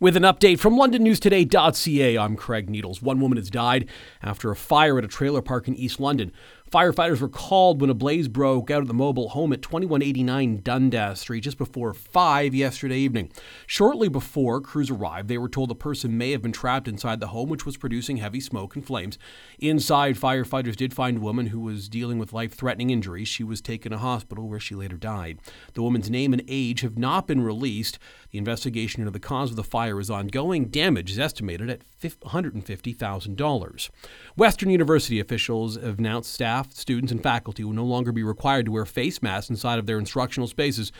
With an update from LondonNewsToday.ca, I'm Craig Needles. One woman has died after a fire at a trailer park in East London. Firefighters were called when a blaze broke out at the mobile home at 2189 Dundas Street just before 5 yesterday evening. Shortly before crews arrived, they were told the person may have been trapped inside the home, which was producing heavy smoke and flames. Inside, firefighters did find a woman who was dealing with life threatening injuries. She was taken to hospital where she later died. The woman's name and age have not been released. The investigation into the cause of the fire is ongoing. Damage is estimated at $150,000. Western University officials have announced staff, students, and faculty will no longer be required to wear face masks inside of their instructional spaces.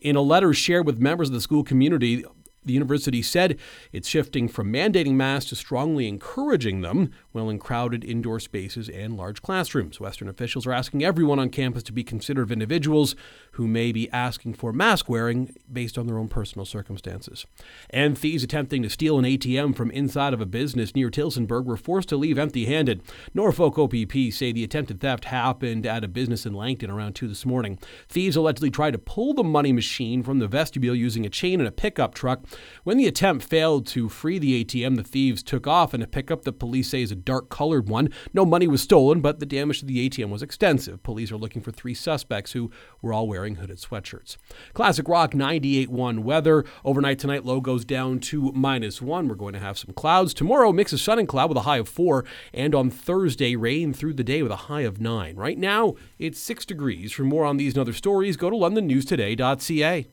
In a letter shared with members of the school community, the university said it's shifting from mandating masks to strongly encouraging them while in crowded indoor spaces and large classrooms. Western officials are asking everyone on campus to be considerate of individuals who may be asking for mask wearing based on their own personal circumstances. And thieves attempting to steal an ATM from inside of a business near Tillsonburg were forced to leave empty handed. Norfolk OPP say the attempted theft happened at a business in Langton around 2 this morning. Thieves allegedly tried to pull the money machine from the vestibule using a chain and a pickup truck. When the attempt failed to free the ATM, the thieves took off in a pickup the police say is a dark colored one. No money was stolen, but the damage to the ATM was extensive. Police are looking for three suspects who were all wearing hooded sweatshirts. Classic Rock 98.1 weather. Overnight tonight, low goes down to minus one. We're going to have some clouds. Tomorrow, mix of sun and cloud with a high of four. And on Thursday, rain through the day with a high of nine. Right now, it's six degrees. For more on these and other stories, go to londonnewstoday.ca.